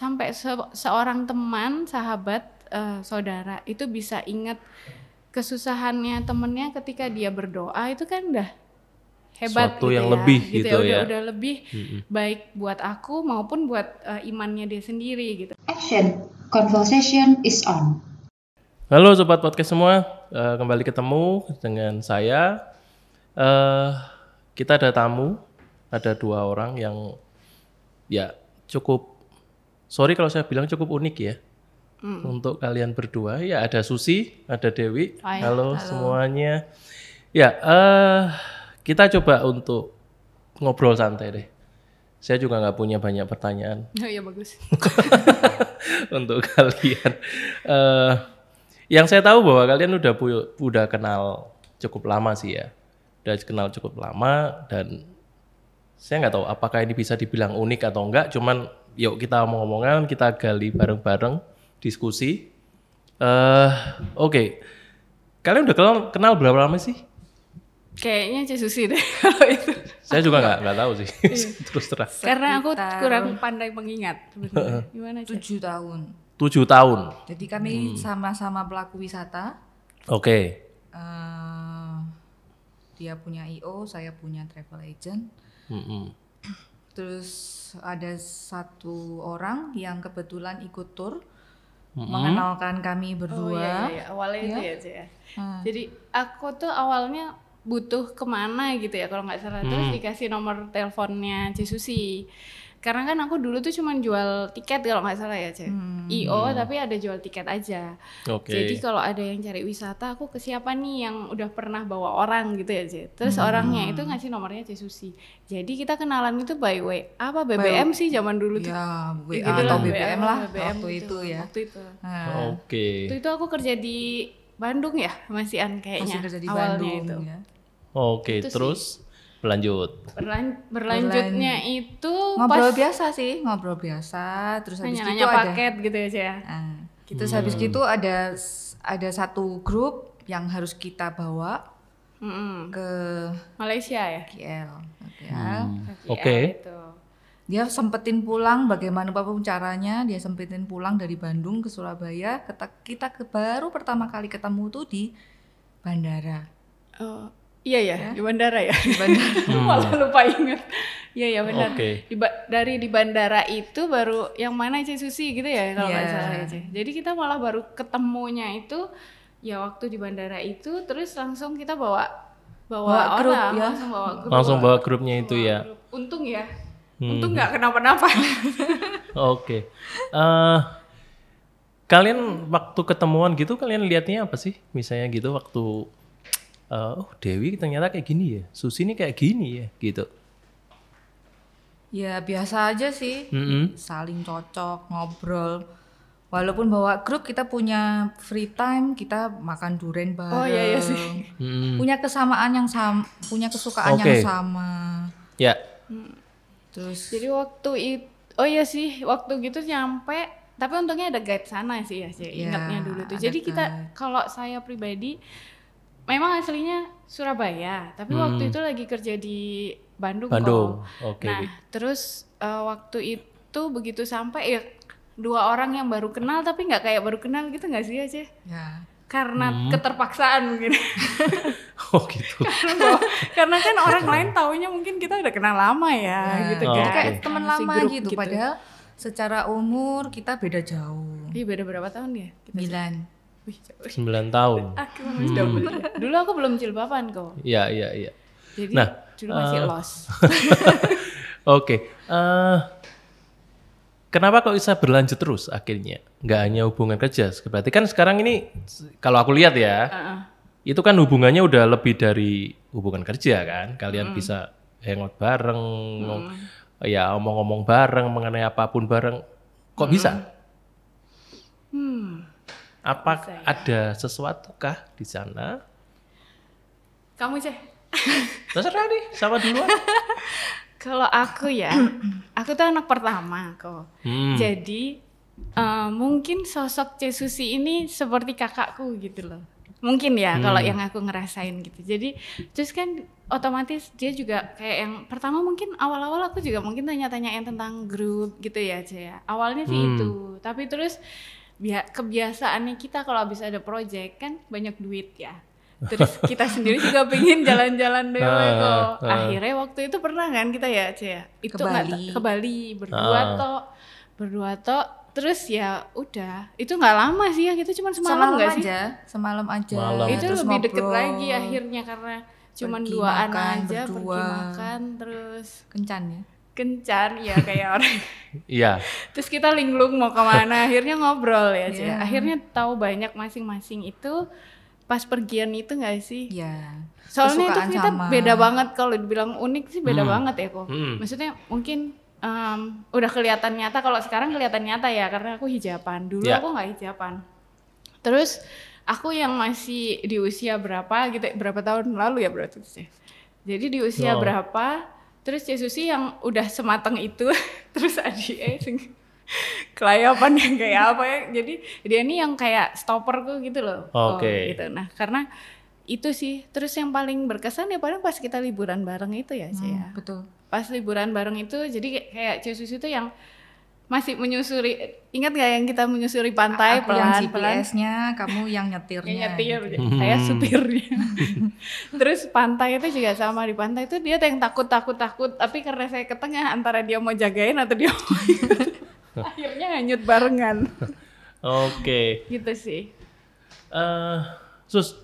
sampai se- seorang teman, sahabat, eh, saudara itu bisa ingat kesusahannya temennya ketika dia berdoa itu kan udah hebat Suatu gitu yang ya. lebih gitu, gitu ya, udah, ya. udah lebih baik buat aku maupun buat eh, imannya dia sendiri gitu. Action. Conversation is on. Halo sobat podcast semua, Eh, kembali ketemu dengan saya. Eh, kita ada tamu, ada dua orang yang ya cukup, sorry kalau saya bilang cukup unik ya. Untuk kalian berdua, ya ada Susi, ada Dewi. Hai. Halo, semuanya. Ya, eh kita coba untuk ngobrol santai deh. Saya juga nggak punya banyak pertanyaan Oh iya bagus. untuk kalian. Eh, yang saya tahu bahwa kalian udah pu- udah kenal cukup lama sih ya, udah kenal cukup lama dan saya nggak tahu apakah ini bisa dibilang unik atau enggak. Cuman yuk kita omong-omongan, kita gali bareng-bareng, diskusi. eh Oke, kalian udah kenal kenal berapa lama sih? Kayaknya Cesusi deh kalau itu. Saya juga nggak nggak tahu sih, terus terang. Karena aku kurang pandai mengingat. Gimana sih? tujuh tahun. Tujuh tahun. Jadi kami sama-sama pelaku wisata. Oke. Eh, dia punya IO, saya punya travel agent. Mm-mm. Terus ada satu orang yang kebetulan ikut tour mengenalkan kami Oh berdua. iya, iya, awalnya itu ya Cek ya. Hmm. Jadi aku tuh awalnya butuh ke mana gitu ya kalau nggak salah terus dikasih nomor teleponnya Cisusi. Karena kan aku dulu tuh cuma jual tiket kalau nggak salah ya Cek. IO tapi ada jual tiket aja. Oke. Jadi kalau ada yang cari wisata aku ke siapa nih yang udah pernah bawa orang gitu ya Cek. Terus orangnya itu ngasih nomornya Cisusi. Jadi kita kenalan itu by way apa BBM sih zaman dulu tuh. Ya, WA Ya gitu atau lah, BBM lah BBM waktu gitu, itu ya. Waktu itu. Nah, Oke. Waktu itu aku kerja di Bandung ya, Mas Ian kayaknya. masih kerja di awalnya Bandung itu. ya. Oke, Itu sih. Berlanjut. Berlan- berlanjutnya itu Ngobrol pas biasa sih, ngobrol biasa. Terus habis itu nanya-nanya ada paket gitu ya, Cia. Nah, gitu habis gitu ada ada satu grup yang harus kita bawa Mm-mm. ke Malaysia ya. KL. KL Oke. itu. Dia sempetin pulang bagaimana apa pun caranya, dia sempetin pulang dari Bandung ke Surabaya. Kita, kita ke, baru pertama kali ketemu tuh di bandara. Oh, iya ya, di bandara ya. Di bandara. Malah lupa inget. Iya ya benar. Oke. Di ba- dari di bandara itu baru yang mana Cie Susi gitu ya kalau nggak Iya. salah ya. Jadi kita malah baru ketemunya itu ya waktu di bandara itu terus langsung kita bawa bawa, Bawa grup, orang ya. langsung bawa grup. Langsung bawa grupnya itu Bawa ya. grup. Untung ya. Untung nggak kenapa-napa. Oke. Eh, kalian waktu ketemuan gitu kalian lihatnya apa sih? Misalnya gitu waktu eh, oh Dewi ternyata kayak gini ya. Susi ini kayak gini ya gitu. Ya biasa aja sih, Mm-mm. saling cocok, ngobrol. Walaupun bawa grup kita punya free time, kita makan duren bareng. Oh, iya, iya sih. Mm-mm. Punya kesamaan yang sama, punya kesukaan Oke. yang sama. Ya. Terus Jadi waktu itu oh iya sih waktu gitu nyampe tapi untungnya ada guide sana sih ya sih Iya, ingatnya dulu tuh. Jadi kita kalau saya pribadi memang aslinya Surabaya, tapi waktu itu lagi kerja di Bandung. Hmm. Bandung. kok. Oke. Nah, terus eh, waktu itu begitu sampai ya dua orang yang baru kenal tapi nggak kayak baru kenal gitu nggak sih ya Ceh? ya Karena Hmm. keterpaksaan mungkin. Oh gitu. Karena kan orang lain taunya mungkin kita udah kenal lama ya, gitu Oh, kan. oke. kayak teman lama grup gitu, padahal secara umur kita beda jauh. Ih beda berapa tahun ya? Kita Sembilan. Wih, jauh. 9 tahun. Ah, double ya? Dulu aku belum jilbaban kok. Iya, iya, iya. Jadi Nah, dulu masih eh, los. Oke. eh, kenapa kok bisa berlanjut terus akhirnya? Nggak hanya hubungan kerja. Berarti kan sekarang ini kalau aku lihat ya, Heeh. itu kan hubungannya udah lebih dari hubungan kerja kan. Kalian bisa hangout bareng, ngom- ya omong-omong bareng mengenai apa pun bareng. Kok bisa? Hmm. Apa Bisa ya. ada sesuatu kah di sana? Kamu sih. Terserah nih, sama duluan. Kalau aku ya, aku tuh anak pertama kok. Hmm. Jadi eh, mungkin sosok Cesusi ini seperti kakakku gitu loh. mungkin ya Hmm. kalau yang aku ngerasain gitu jadi terus kan otomatis dia juga kayak yang pertama mungkin awal-awal aku juga mungkin tanya-tanyain tentang grup gitu ya Cia ya awalnya sih Hmm. itu tapi terus kebiasaannya kita kalau habis ada project kan banyak duit ya terus kita sendiri juga pengen jalan-jalan dewe Ah, kok ah. akhirnya waktu itu pernah kan kita ya Cia itu Ke nggak- Bali. ke Bali berdua Ah. tok berdua tok terus ya udah itu nggak lama sih ya kita cuma semalam semalam nggak sih aja semalam aja Malam. itu terus lebih deket ngobrol. lagi akhirnya karena cuman Pergi duaan makan aja pergi berdua. makan terus kencan ya kencan ya kayak orang Iya. terus kita linglung mau ke mana akhirnya ngobrol ya. Iya. akhirnya tahu banyak masing-masing itu pas pergian itu nggak sih ya soalnya itu kita sama. beda banget kalau dibilang unik sih beda Hmm. banget ya kok Hmm. maksudnya mungkin em, udah kelihatan nyata kalau sekarang kelihatan nyata ya karena aku hijaban dulu Ya. aku nggak hijaban terus aku yang masih di usia berapa gitu berapa tahun lalu ya berarti sih jadi di usia Oh. berapa terus Yesusi yang udah sematang itu terus Adi eh sing kelayapan yang kayak apa ya. Jadi dia ini yang kayak stopperku gitu loh. Oke. gitu. Nah karena itu sih. Terus yang paling berkesan ya paling pas kita liburan bareng itu ya sih ya. Hmm, betul. Pas liburan bareng itu jadi kayak- Cesus itu yang masih menyusuri ingat nggak yang kita menyusuri pantai aku yang pelan pelan GPS-nya kamu yang nyetirnya nyetir gitu. saya supirnya terus pantai itu juga sama di pantai itu dia yang takut takut takut tapi karena saya ke tengah antara dia mau jagain atau dia mau akhirnya hanyut barengan Oke. gitu sih Eh, sus,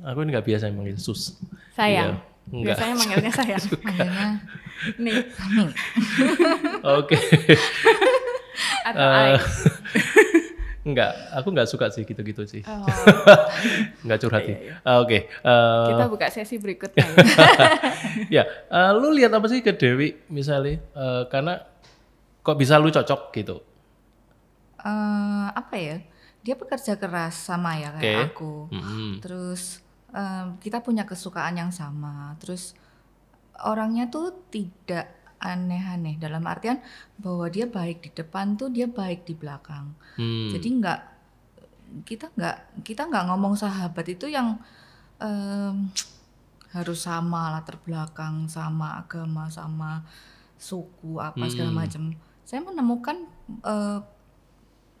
aku ini nggak biasa manggil sus. sayang Iya. Enggak. biasanya manggilnya sayang Akhirnya nih nih Oke. atau Ai. Enggak, aku nggak suka sih gitu-gitu sih. Oh, Nggak curhat sih. Iya, Ah, Oke. eh, kita buka sesi berikutnya ya. ya, eh, lu lihat apa sih ke Dewi misalnya? Eh, karena kok bisa lu cocok gitu? eh, apa ya dia pekerja keras sama ya kayak Oke. aku Mm-mm. terus em, kita punya kesukaan yang sama terus orangnya tuh tidak aneh-aneh dalam artian bahwa dia baik di depan tuh dia baik di belakang Hmm. jadi nggak kita nggak kita nggak ngomong sahabat itu yang em, harus sama latar belakang sama agama sama suku apa segala Hmm. macam saya menemukan eh,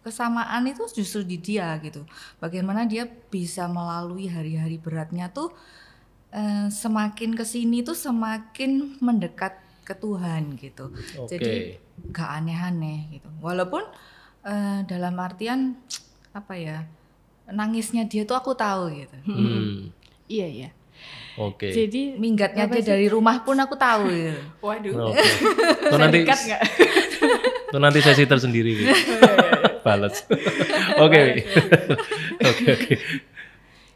kesamaan itu justru di dia gitu bagaimana dia bisa melalui hari-hari beratnya tuh eh, semakin ke sini tuh semakin mendekat ke Tuhan gitu Oke. jadi gak aneh-aneh gitu walaupun eh, dalam artian apa ya nangisnya dia tuh aku tahu gitu Hmm. iya iya Oke. jadi minggatnya dia sih? dari rumah pun aku tahu gitu. waduh Oke. Itu Bisa nanti itu nanti sesi tersendiri. Wi. Balas. Oke. Oke, oke.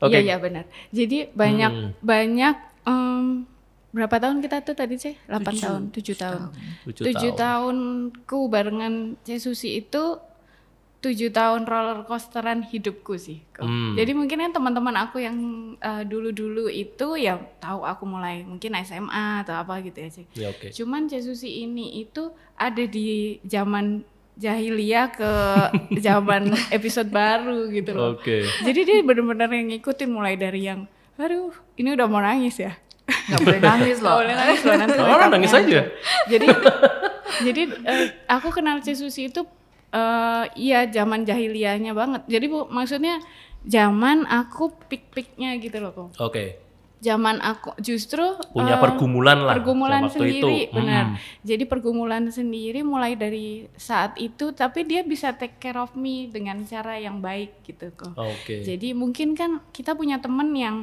Oke. Iya iya benar. Jadi banyak Hmm. banyak em, berapa tahun kita tuh tadi sih? 8 Tujuh. tahun, 7 tahun. Tujuh 7 tahun. tahunku barengan C Susi itu 7 tahun roller coasteran hidupku sih. Hmm. Jadi mungkin kan teman-teman aku yang eh, dulu-dulu itu ya tahu aku mulai mungkin SMA atau apa gitu ya, Cik. Ya oke. Cuman Jesusi ini itu ada di zaman jahiliyah ke zaman episode baru gitu loh. Oke. Jadi dia bener-bener yang ngikutin mulai dari yang, aduh ini udah mau nangis ya. nggak boleh nangis loh boleh nangis loh nanti. Oh, makeupnya nangis aja. Jadi jadi eh, aku kenal Jesusi itu eh iya zaman jahiliyahnya banget. Jadi bu, maksudnya zaman aku pik-piknya gitu loh kok. Oke. Zaman aku justru Punya eh, pergumulan lah pergumulan waktu sendiri itu. benar Hmm. jadi pergumulan sendiri mulai dari saat itu tapi dia bisa take care of me dengan cara yang baik gitu kok Oke. jadi mungkin kan kita punya temen yang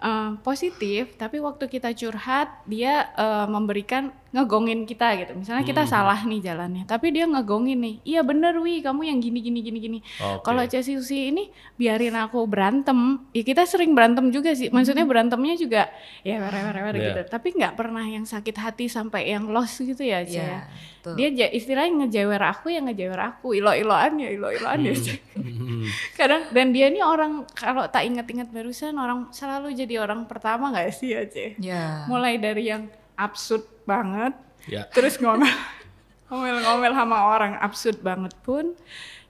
eh, positif tapi waktu kita curhat dia eh, memberikan ngegongin kita gitu misalnya kita Hmm. salah nih jalannya tapi dia ngegongin nih iya bener wi kamu yang gini gini gini gini Oke. kalau Chelsea ini biarin aku berantem, ya kita sering berantem juga sih. Maksudnya berantemnya juga ya were-were Iya. gitu. Tapi nggak pernah yang sakit hati sampai yang lost gitu ya, Cia. Iya, betul. Dia ja- istilahnya ngejewer aku ya ngejewer aku, ilo-iloan ya ilo-iloan ya. Cia. Hmm. Kadang dan dia ini orang kalau tak ingat-ingat barusan orang selalu jadi orang pertama nggak sih ya, Cia? ya Mulai dari yang absurd banget Ya. terus ngomel ngomel-ngomel sama orang absurd banget pun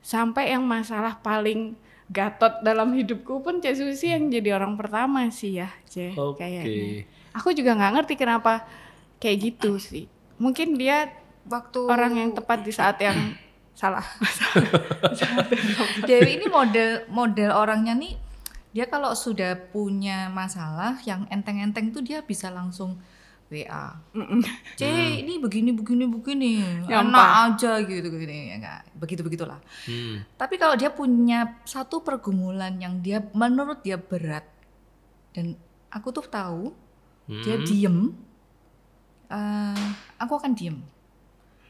sampai yang masalah paling Gatot dalam hidupku pun Cek Susi yang jadi orang pertama sih ya, C. Oke. Kayaknya. Aku juga nggak ngerti kenapa kayak gitu sih. Mungkin dia Waktu orang yang tepat di saat yang salah. Dewi ini model model orangnya nih dia kalau sudah punya masalah yang enteng-enteng tuh dia bisa langsung WA. C ini begini begini begini. Nyampah. Enak aja gitu gini ya enggak. Begitu begitulah. Hmm. Tapi kalau dia punya satu pergumulan yang dia menurut dia berat dan aku tuh tahu dia Hmm. diem, eh, aku akan diem.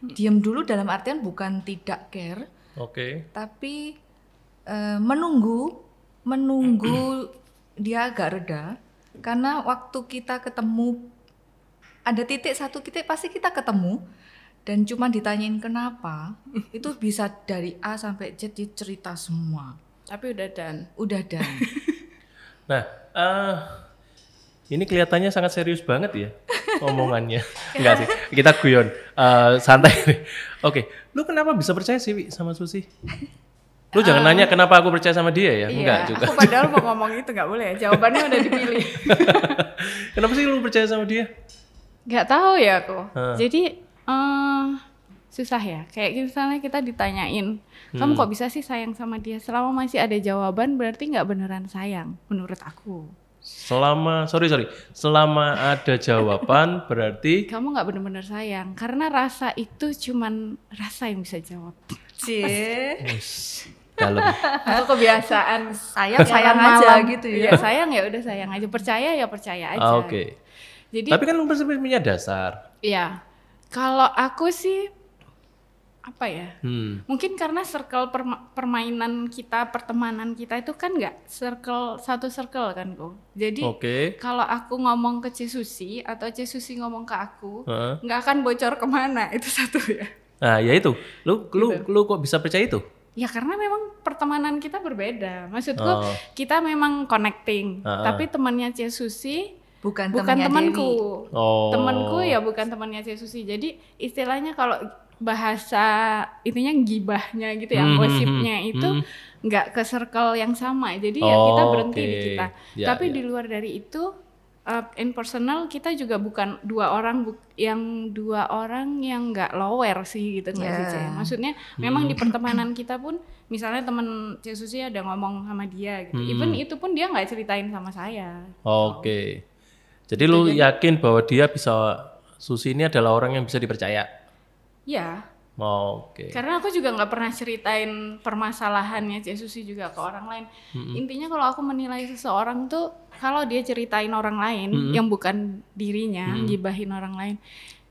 Diem dulu dalam artian bukan tidak care, Oke. tapi eh, menunggu, menunggu dia agak reda. Karena waktu kita ketemu ada titik satu titik pasti kita ketemu dan cuma ditanyain kenapa itu bisa dari A sampai Z dia cerita semua. Tapi udah dan. Udah dan. Nah, eh ini kelihatannya sangat serius banget ya omongannya. Enggak sih, kita guyon, Eh, santai. Oke, lu kenapa bisa percaya sih Wi, sama Susi? Lu jangan nanya kenapa aku percaya sama dia ya, enggak juga. Aku padahal mau ngomong itu nggak boleh. ya. Jawabannya udah dipilih. kenapa sih lu percaya sama dia? Nggak tahu ya aku. Hah. Jadi eh susah ya. Kayak misalnya kita ditanyain, kamu Hmm. kok bisa sih sayang sama dia? Selama masih ada jawaban berarti nggak beneran sayang, menurut aku. Selama, sorry sorry, selama ada jawaban berarti Kamu nggak bener-bener sayang, karena rasa itu cuman rasa yang bisa jawab. Cie. Dalam. Aku kebiasaan Sayang sayang aja malam. gitu Iya, ya. sayang ya udah sayang aja, percaya ya percaya aja. Ah, Oke. Jadi Tapi kan lu pasti punya dasar. Iya. Kalau aku sih apa ya? Hmm. Mungkin karena circle perma- permainan kita, pertemanan kita itu kan nggak circle satu circle kan kok. Jadi Oke. kalau aku ngomong ke Cisusi atau Cisusi ngomong ke aku, nggak akan bocor ke mana itu satu ya. Nah, ya itu. Lu lu Gitu. lu kok bisa percaya itu? Ya karena memang pertemanan kita berbeda. Maksudku Oh. kita memang connecting, Ah, ah. tapi temannya Cisusi Bukan, bukan temanku. Oh. temanku ya bukan temannya si Susi jadi istilahnya kalau bahasa intinya gibahnya gitu ya Hmm, hmm, gosipnya hmm, itu hmm. nggak ke circle yang sama jadi ya Oh, kita berhenti di oke. kita Ya, tapi ya. di luar dari itu uh, in personal kita juga bukan dua orang bu- yang dua orang yang nggak lower sih gitu nggak sih Ya. Cek? maksudnya memang Hmm. di pertemanan kita pun misalnya temen Cek Susi ada ngomong sama dia gitu Hmm. even itu pun dia nggak ceritain sama saya Oke. Jadi lu yakin bahwa dia bisa Susi ini adalah orang yang bisa dipercaya? ya Oke. Karena aku juga nggak pernah ceritain permasalahannya Cek Susi juga ke orang lain. Intinya kalau aku menilai seseorang tuh kalau dia ceritain orang lain yang bukan dirinya, gibahin orang lain,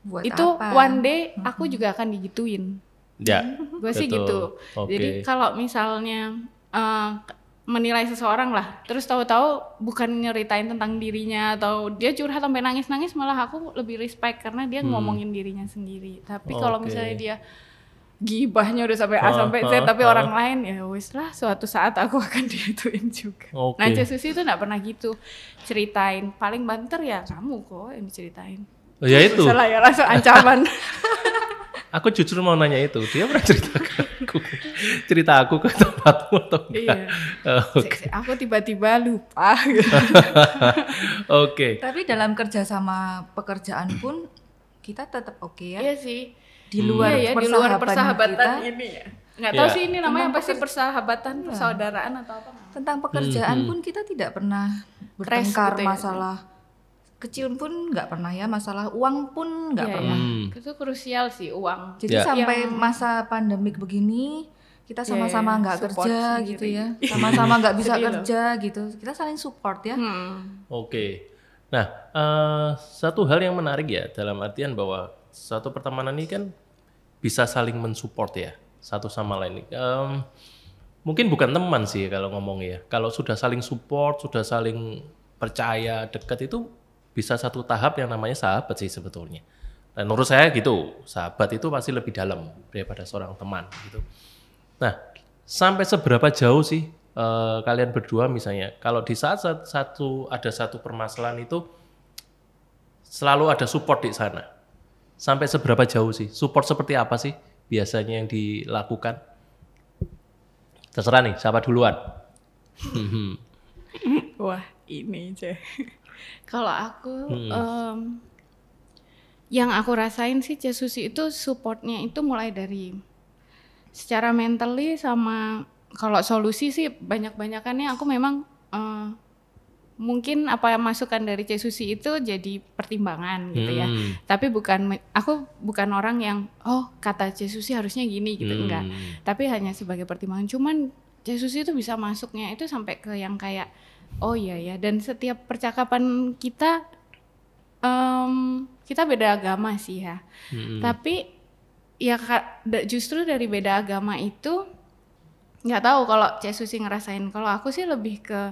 Buat itu apa? one day aku juga akan digituin. Ya. Gue sih gitu. Oke. Jadi kalau misalnya eh, menilai seseorang lah, terus tahu-tahu bukan nyeritain tentang dirinya atau dia curhat sampai nangis-nangis, malah aku lebih respect karena dia ngomongin dirinya sendiri. Tapi kalau Hmm. Oke. misalnya dia gibahnya udah sampai A sampai Z, tapi orang lain ya wis lah, suatu saat aku akan digituin juga. Oke. Nah, Susi itu nggak pernah gitu ceritain. Paling banter ya kamu kok yang diceritain. Oh, ya itu. Salah ya langsung ancaman. Aku justru mau nanya itu. Dia pernah cerita ke aku. cerita aku ke tempatmu atau enggak? iya. Oh, Cek- cek, Aku tiba-tiba lupa gitu. Oke. Tapi dalam kerja sama pekerjaan pun kita tetap oke ya. Iya sih. Di luar Iya ya, di luar persahabatan kita, ini ya. Nggak tahu Iya. sih ini namanya Tentang apa sih persahabatan, Iya. persaudaraan atau apa? tentang pekerjaan Hmm, pun kita tidak pernah Crash bertengkar gitu ya. masalah kecil pun nggak pernah ya masalah uang pun nggak Iya, pernah. Hmm. Itu krusial sih uang. Jadi Ya. sampai Yang- masa pandemik begini kita Iya, sama-sama iya, nggak support kerja sendiri. gitu ya, sama-sama nggak bisa Sedih loh. kerja gitu. Kita saling support ya. Hmm. Oke. Nah, eh, satu hal yang menarik ya dalam artian bahwa satu pertemanan ini kan bisa saling mensupport ya satu sama lain. Em, mungkin bukan teman sih kalau ngomong ya. Kalau sudah saling support, sudah saling percaya, dekat itu bisa satu tahap yang namanya sahabat sih sebetulnya. Dan menurut saya gitu, sahabat itu pasti lebih dalam daripada seorang teman gitu. Nah, sampai seberapa jauh sih eh, kalian berdua misalnya, kalau di saat satu ada satu permasalahan itu selalu ada support di sana. Sampai seberapa jauh sih? Support seperti apa sih biasanya yang dilakukan? Terserah nih, siapa duluan? Wah, ini aja. Kalau aku em, yang aku rasain sih Cesusi itu supportnya itu mulai dari secara mentally sama kalau solusi sih banyak-banyakannya aku memang eh, mungkin apa yang masukan dari Cesusi itu jadi pertimbangan gitu ya. Hmm. Tapi bukan aku bukan orang yang oh kata Cesusi harusnya gini gitu Hmm. enggak. Tapi hanya sebagai pertimbangan. Cuman Cesusi itu bisa masuknya itu sampai ke yang kayak oh iya ya dan setiap percakapan kita em, kita beda agama sih ya. Hmm. Tapi ya justru dari beda agama itu nggak tahu kalau Cek Susi ngerasain. Kalau aku sih lebih ke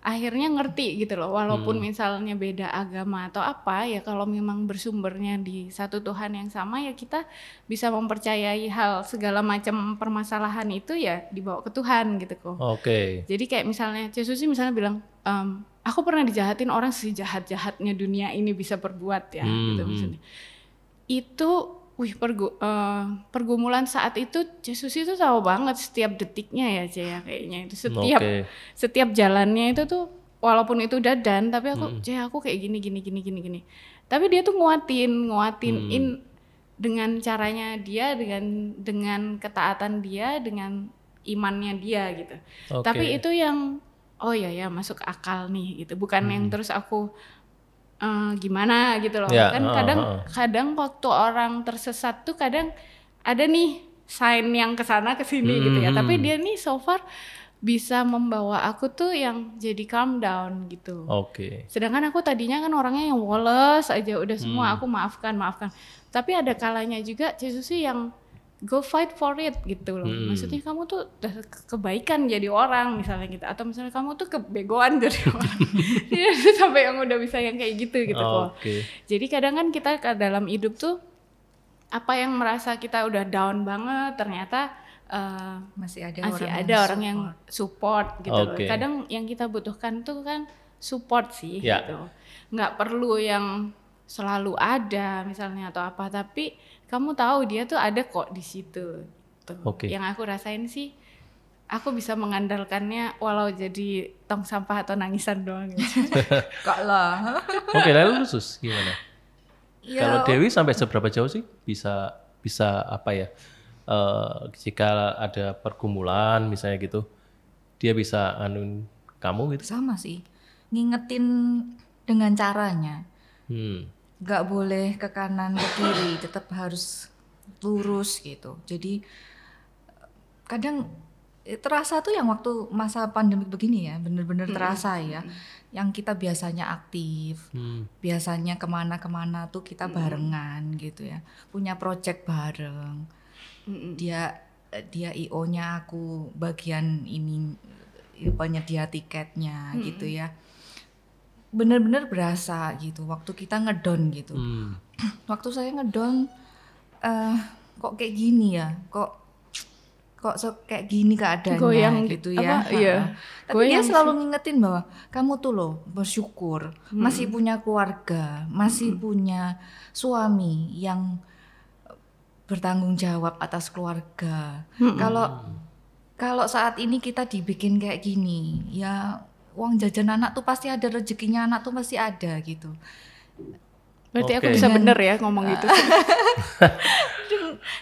akhirnya ngerti gitu loh. Walaupun misalnya beda agama atau apa ya kalau memang bersumbernya di satu Tuhan yang sama ya kita bisa mempercayai hal segala macam permasalahan itu ya dibawa ke Tuhan gitu kok. Oke. Jadi kayak misalnya Cek Susi misalnya bilang, "Em, aku pernah dijahatin orang sejahat-jahatnya dunia ini bisa berbuat ya, gitu Hmm, misalnya. Itu, wih pergu, eh, pergumulan saat itu Cek Susi itu tahu banget setiap detiknya ya Cek ya kayaknya itu setiap Oke. setiap jalannya itu tuh walaupun itu dadan tapi aku Cek aku kayak gini gini gini gini gini. Tapi dia tuh nguatin, nguatin in dengan caranya dia dengan dengan ketaatan dia dengan imannya dia gitu. Oke. Tapi itu yang oh ya ya masuk akal nih gitu. Bukan yang terus aku eh, gimana gitu loh. Ya, kan kadang heeh. kadang waktu orang tersesat tuh kadang ada nih sign yang ke sana ke sini gitu ya. Hmm. Tapi dia nih so far bisa membawa aku tuh yang jadi calm down gitu. Oke. Sedangkan aku tadinya kan orangnya yang woles aja udah semua Hmm. aku maafkan maafkan. Tapi ada kalanya juga Jesusi yang go fight for it gitu loh. Hmm. Maksudnya kamu tuh kebaikan jadi orang misalnya gitu atau misalnya kamu tuh kebegoan jadi orang. Sampai yang udah bisa yang kayak gitu gitu kok. Oke. Jadi kadang kan kita ke dalam hidup tuh apa yang merasa kita udah down banget ternyata eh, Masih ada masih orang ada orang yang support gitu loh. Oke. Kadang yang kita butuhkan tuh kan support sih Ya. gitu. Nggak perlu yang selalu ada misalnya atau apa, tapi kamu tahu dia tuh ada kok di situ. Gitu. Oke. Yang aku rasain sih aku bisa mengandalkannya walau jadi tong sampah atau nangisan doang gitu. Kok lah. Oke, lalu khusus gimana? Ya, Kalau Dewi sampai seberapa jauh sih bisa bisa apa ya? eh, jika ada pergumulan misalnya gitu, dia bisa anu kamu gitu. sama sih. Ngingetin dengan caranya. Hmm. Nggak boleh ke kanan ke kiri tetap harus lurus gitu. Jadi kadang eh, terasa tuh yang waktu masa pandemi begini ya bener-bener terasa ya. Yang kita biasanya aktif Hmm. biasanya ke mana-kemana tuh kita barengan gitu ya. Punya project bareng. Dia eh, dia io nya aku bagian ini penyedia tiketnya gitu ya bener-bener berasa gitu waktu kita ngedon gitu. Hmm. waktu saya ngedon eh kok kayak gini ya? Kok kok so, kayak gini keadaannya Goyang gitu apa, ya iya. Ha-ha. tapi dia Goyang selalu ngingetin bahwa kamu tuh loh bersyukur. Masih punya keluarga masih punya suami yang bertanggung jawab atas keluarga. Kalau kalau saat ini kita dibikin kayak gini ya uang jajan anak tuh pasti ada rezekinya anak tuh pasti ada gitu Berarti aku Oke. bisa bener ya ngomong gitu.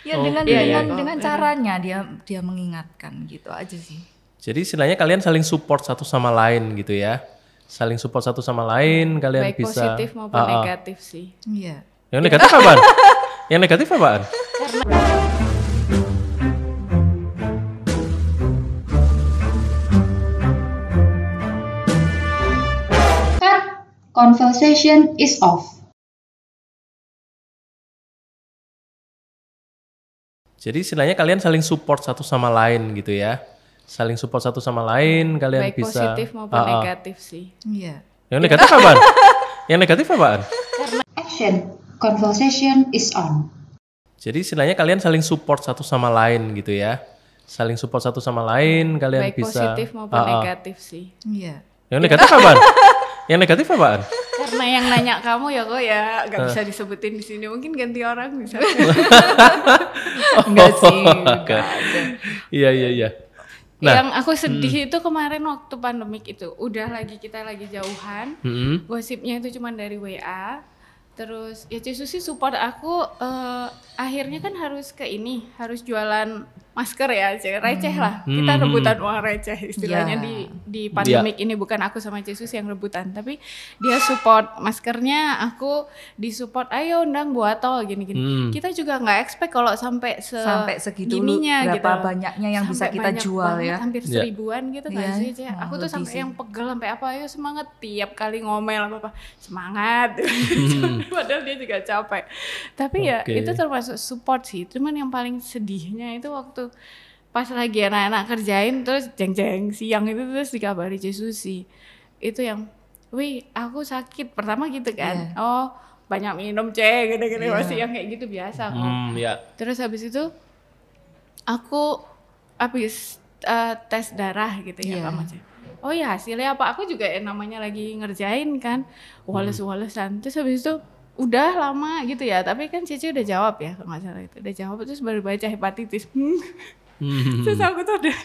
ya Oh, dengan iya, dengan dengan caranya dia dia mengingatkan gitu aja sih Jadi istilahnya kalian saling support satu sama lain gitu ya. Saling support satu sama lain, kalian Baik bisa positif maupun Ah, ah. negatif sih. iya Yang negatif apaan? Yang negatif apaan? Conversation is off. Jadi istilahnya kalian saling support satu sama lain gitu ya. Saling support satu sama lain, kalian Baik bisa positif maupun Ah, ah. negatif sih. iya Yang negatif apaan? Yang negatif apaan? Action. Conversation is on. Jadi istilahnya kalian saling support satu sama lain gitu ya. Saling support satu sama lain, kalian Baik bisa positif maupun Ah, ah. negatif sih. iya Yang negatif apaan? Yang negatif apaan? Karena yang nanya kamu ya kok ya gak Ah. bisa disebutin di sini. Mungkin ganti orang bisa. enggak sih Oke. Iya iya iya. Nah, yang aku sedih itu kemarin waktu pandemik itu udah lagi kita lagi jauhan Mm-mm. gosipnya itu cuma dari WA terus ya Susi support aku eh, akhirnya kan harus ke ini harus jualan masker ya Ci. receh lah kita Hmm. rebutan uang receh istilahnya Ya. di di pandemik ini bukan aku sama Susi yang rebutan tapi dia support maskernya aku disupport ayo undang buat tol gini-gini Hmm. kita juga nggak expect kalau sampai se Sampai segitu gininya berapa gitu. banyaknya yang bisa Sampai kita banyak jual banget, ya. hampir Ya. seribuan gitu kan Iya, sih aku tuh sampai sih. yang pegel sampai apa ayo semangat tiap kali ngomel apa apa semangat padahal dia juga capek tapi ya Oke. itu termasuk support sih cuman yang paling sedihnya itu waktu pas lagi anak-anak kerjain terus jeng-jeng siang itu terus dikabari Susi itu yang wih aku sakit pertama gitu kan oh banyak minum cek gede-gede Iya. masih yang kayak gitu biasa kok Hmm, ya. Terus habis itu aku habis eh, tes darah gitu ya Iya. Pak Mace. Oh ya hasilnya apa? Aku juga namanya lagi ngerjain kan, wales-walesan. Terus habis itu udah lama gitu ya, tapi kan Cici udah jawab ya kalau nggak salah itu. Udah jawab terus baru baca hepatitis. Hmm. Hmm. Terus aku tuh udah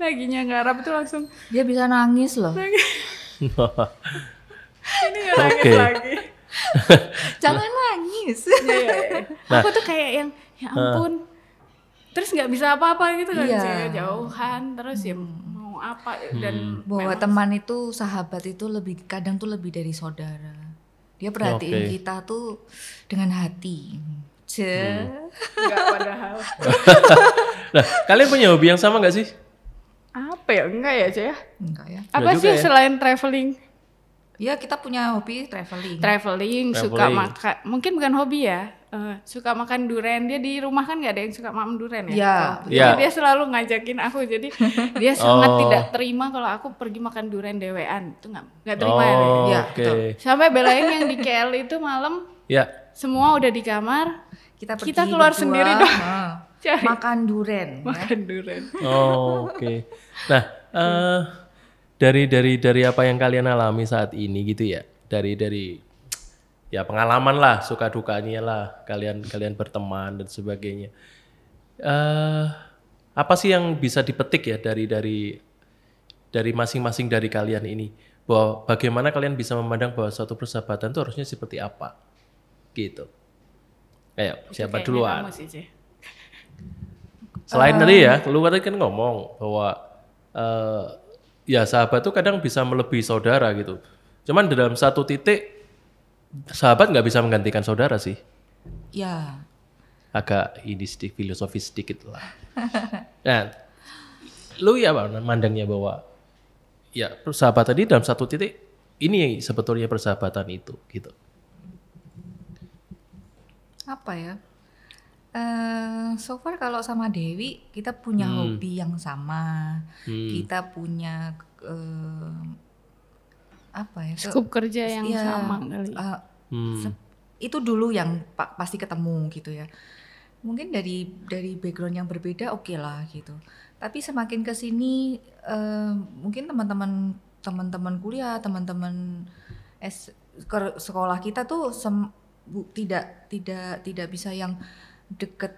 lagi ngarap tuh langsung Dia bisa nangis loh. ini ya nangis Oke. lagi. Jangan nangis. Iya, iya, iya. Aku tuh kayak yang ya ampun. Terus nggak bisa apa-apa gitu kan, Iya. Ci. jauhan terus ya mau apa dan Bahwa memang teman itu, sahabat itu lebih kadang tuh lebih dari saudara. Dia perhatiin Oke. kita tuh dengan hati. Ce. nggak padahal Nah, kalian punya hobi yang sama nggak sih? apa ya enggak ya ya Enggak ya. apa sih ya. selain traveling Ya kita punya hobi traveling. traveling suka Traveling. makan mungkin bukan hobi ya Eh, suka makan durian dia di rumah kan nggak ada yang suka makan durian ya Iya, Jadi Iya. dia selalu ngajakin aku jadi dia sangat Oh. tidak terima kalau aku pergi makan durian dewean itu nggak nggak terima ya Oh, Iya, oke. betul. sampai belain yang di KL itu malam Ya. semua udah di kamar kita pergi Kita keluar berdua, sendiri dong. Cari. makan duren. ya. makan durian Oh, oke. Nah, eh, dari dari dari apa yang kalian alami saat ini gitu ya, dari dari ya pengalaman lah, suka dukanya lah, kalian kalian berteman dan sebagainya. eh apa sih yang bisa dipetik ya dari dari dari masing-masing dari kalian ini? Bahwa bagaimana kalian bisa memandang bahwa suatu persahabatan itu harusnya seperti apa? Gitu. Ayo, siapa Kayaknya duluan? sih. Selain tadi ya, lu tadi kan ngomong bahwa eh, ya sahabat tuh kadang bisa melebihi saudara gitu. Cuman dalam satu titik sahabat nggak bisa menggantikan saudara sih. Ya, Agak ini sedikit filosofis sedikit lah. Nah, lu ya mandangnya bahwa ya persahabatan tadi dalam satu titik ini sebetulnya persahabatan itu gitu. apa ya? Eh, so far kalau sama Dewi kita punya Hmm. hobi yang sama, Hmm. kita punya eh, apa ya? ke- Skup kerja yang ya, sama kali. eh, Hmm. itu dulu yang pa- pasti ketemu gitu ya. Mungkin dari dari background yang berbeda oke lah gitu. Tapi semakin ke sini eh, mungkin teman-teman teman-teman kuliah, teman-teman sekolah kita tuh sem- bu- tidak tidak tidak bisa yang deket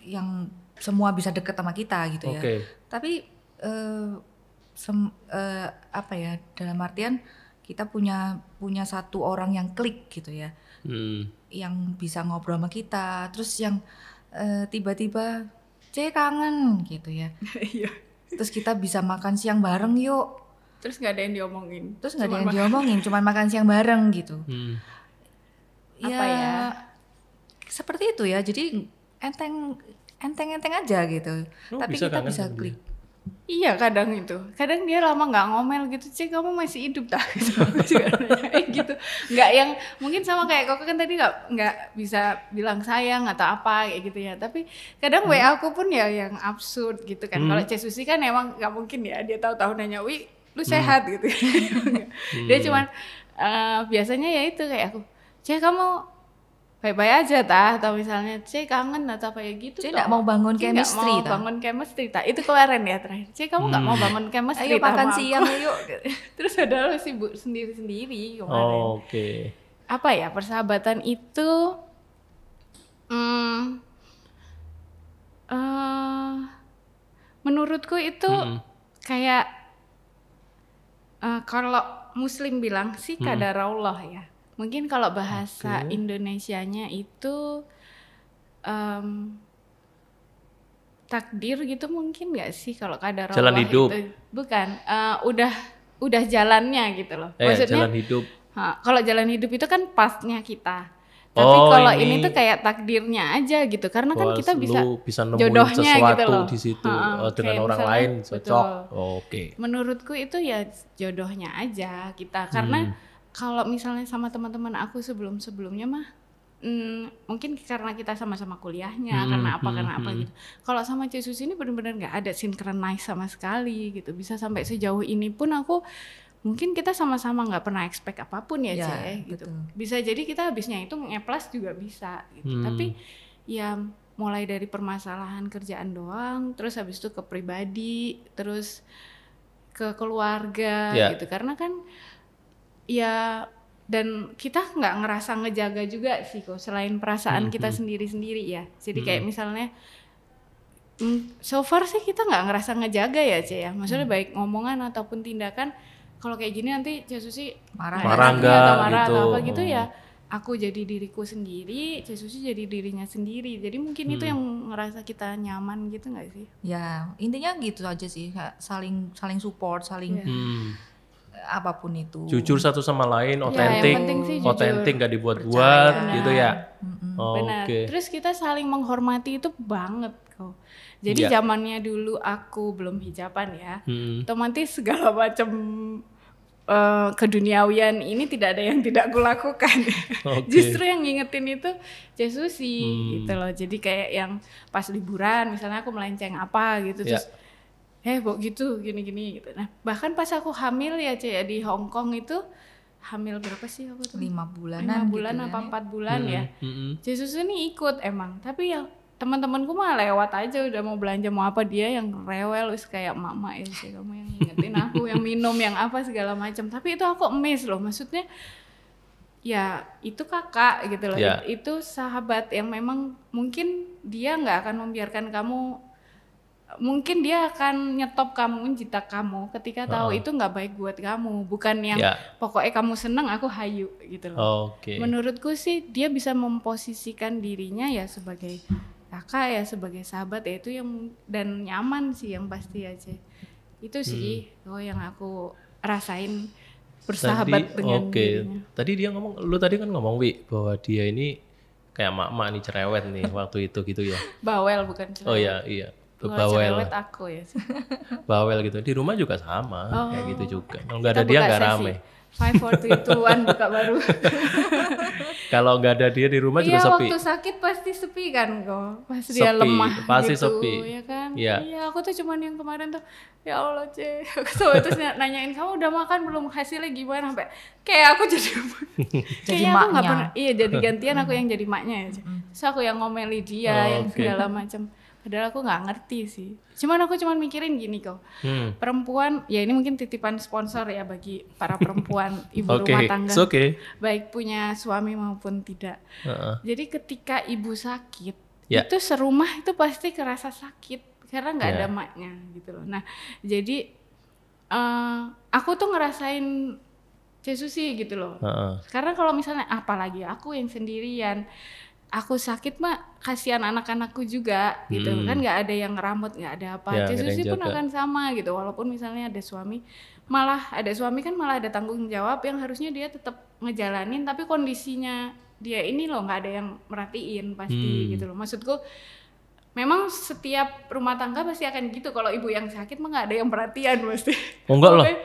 yang semua bisa deket sama kita gitu ya. Tapi eh, sem- eh, apa ya dalam artian kita punya punya satu orang yang klik gitu ya, Hmm. yang bisa ngobrol sama kita, terus yang eh, tiba-tiba C kangen gitu ya. Iya. Terus kita bisa makan siang bareng yuk. Terus nggak ada yang diomongin. Terus nggak ada Cuma yang diomongin, cuman makan siang bareng gitu. Hmm. Apa ya? Seperti itu ya. Jadi enteng enteng-enteng aja gitu. Oh, Tapi bisa kita kangen bisa dia. klik. Iya kadang itu. Kadang dia lama nggak ngomel gitu. Cek kamu masih hidup tak? Gitu. Gitu. Nggak yang mungkin sama kayak koko kan tadi nggak nggak bisa bilang sayang atau apa kayak gitu ya. Tapi kadang WA aku pun ya yang absurd gitu kan. Kalau Cek Susi kan emang nggak mungkin ya dia tahu-tahu nanya, "Wi, lu sehat?" gitu. dia cuman eh, biasanya ya itu kayak aku, "Cek kamu baik-baik aja tah atau misalnya cek kangen atau kayak gitu Cek toh." nggak mau bangun chemistry, mau bangun chemistry tah. Itu kemarin ya terakhir. Cek kamu nggak mau bangun chemistry Ayo makan sama aku?" siang yuk. terus ada lu sibuk sendiri-sendiri kemarin. Oh, Oke. apa ya persahabatan itu hmm, eh, menurut menurutku itu kayak eh, kalau muslim bilang sih kadarullah ya mungkin kalau bahasa Indonesianya itu em, takdir gitu mungkin nggak sih kalau kadarullah Jalan hidup. itu bukan eh, udah udah jalannya gitu loh Eh, maksudnya jalan hidup. Ha, kalau jalan hidup itu kan pasnya kita. Tapi Oh, kalau ini- ini, tuh kayak takdirnya aja gitu. Karena kan kita bisa bisa nemuin jodohnya sesuatu gitu loh. di situ Ha, oh, dengan orang misalnya- lain cocok. Oke. menurutku itu ya jodohnya aja kita. Karena Hmm. Kalau misalnya sama teman-teman aku sebelum-sebelumnya mah mm, mungkin karena kita sama-sama kuliahnya, Hmm, karena apa hmm, karena apa hmm. gitu. Kalau sama Yesus ini benar-benar nggak ada synchronize sama sekali gitu. Bisa sampai sejauh ini pun aku mungkin kita sama-sama nggak pernah expect apa pun ya, Ya, Cek gitu. betul. Bisa jadi kita habisnya itu ngeplas juga bisa gitu. Hmm. Tapi ya mulai dari permasalahan kerjaan doang, terus habis itu ke pribadi, terus ke keluarga Ya. gitu. Karena kan ya dan kita nggak ngerasa ngejaga juga sih kok selain perasaan Hmm, kita hmm. sendiri-sendiri ya. Jadi kayak misalnya mm, so far sih kita nggak ngerasa ngejaga ya, Cek ya. Maksudnya Hmm. baik ngomongan ataupun tindakan kalau kayak gini nanti Jesusi Marah Marah enak nih nggak atau marah atau gitu. apa gitu Oh. ya. Aku jadi diriku sendiri, Jesusi jadi dirinya sendiri. Jadi mungkin itu Hmm. yang ngerasa kita nyaman gitu nggak sih? Ya intinya gitu aja sih, saling saling support, saling Iya. Hmm. Apa pun itu. Jujur satu sama lain, Ya, yang otentik, sih jujur. otentik gak dibuat-buat Percaya. gitu ya. Mm-mm. Oh, Benar. Oke. Terus kita saling menghormati itu banget kok. Jadi Iya. zamannya dulu aku belum hijaban ya. Hmm. Otomatis segala macam eh, keduniawian ini tidak ada yang tidak kulakukan. Oke. Justru yang ngingetin itu Jesusi Hmm. gitu loh. Jadi kayak yang pas liburan misalnya aku melenceng apa gitu Ya. terus eh kok gitu gini-gini gitu. Nah, bahkan pas aku hamil ya Cek ya di Hong Kong itu hamil berapa sih aku tuh? lima bulanan Lima bulan gitu apa ya. empat bulan ya. Mm-mm. Yesus ini ikut emang, tapi ya teman-temanku mah lewat aja udah mau belanja mau apa dia yang rewel wis kayak mama ya sih kamu yang ingetin aku yang minum yang apa segala macam tapi itu aku emes loh maksudnya ya itu kakak gitu loh Ya. It- itu sahabat yang memang mungkin dia nggak akan membiarkan kamu mungkin dia akan nyetop kamu menjitak kamu ketika tahu Heeh. itu nggak baik buat kamu bukan yang Ya. pokoknya kamu seneng aku hayu gitu loh Oke. Menurutku sih dia bisa memposisikan dirinya ya sebagai kakak ya sebagai sahabat ya itu yang dan nyaman sih yang pasti aja. Itu sih oh yang aku rasain bersahabat tadi, dengan Oke. dirinya. Tadi dia ngomong, lu tadi kan ngomong Wi bahwa dia ini kayak mak-mak nih cerewet nih waktu itu gitu ya. Bawel bukan cerewet. Oh iya, iya. Bawel, cerewet aku ya. bawel gitu. Di rumah juga sama, kayak Oh. gitu juga. Kalau nggak ada dia nggak rame. Five, four, three, two, one buka baru. Kalau nggak ada dia di rumah juga Iya sepi. waktu sakit pasti sepi kan kok. Pas dia Sepi, lemah pasti gitu, sepi. ya kan? Iya. Iya, aku tuh cuman yang kemarin tuh ya Allah, Ce. Aku tuh terus ny- nanyain kamu udah makan belum? Hasilnya gimana? Sampai kayak aku jadi aku nggak maknya. pernah iya jadi gantian aku yang jadi maknya ya. Ce. Terus aku yang ngomeli dia Oh, yang oke. segala macam. Padahal aku nggak ngerti sih. Cuman aku cuman mikirin gini kok. Hmm. Perempuan, ya ini mungkin titipan sponsor ya bagi para perempuan ibu Oke, rumah tangga it's okay. baik punya suami maupun tidak. Heeh. Jadi ketika ibu sakit, Ya. itu serumah itu pasti kerasa sakit karena nggak Ya. ada maknya gitu loh. Nah, jadi eh, aku tuh ngerasain Jesusi gitu loh. Heeh. Karena kalau misalnya apalagi aku yang sendirian, aku sakit mah kasihan anak-anakku juga gitu Hmm. kan nggak ada yang ngeramut nggak ada apa. Ya, yang pun akan sama gitu walaupun misalnya ada suami malah ada suami kan malah ada tanggung jawab yang harusnya dia tetap ngejalanin tapi kondisinya dia ini loh nggak ada yang merhatiin pasti Hmm. gitu loh maksudku memang setiap rumah tangga pasti akan gitu kalau ibu yang sakit mah nggak ada yang perhatian pasti Oh enggak lah.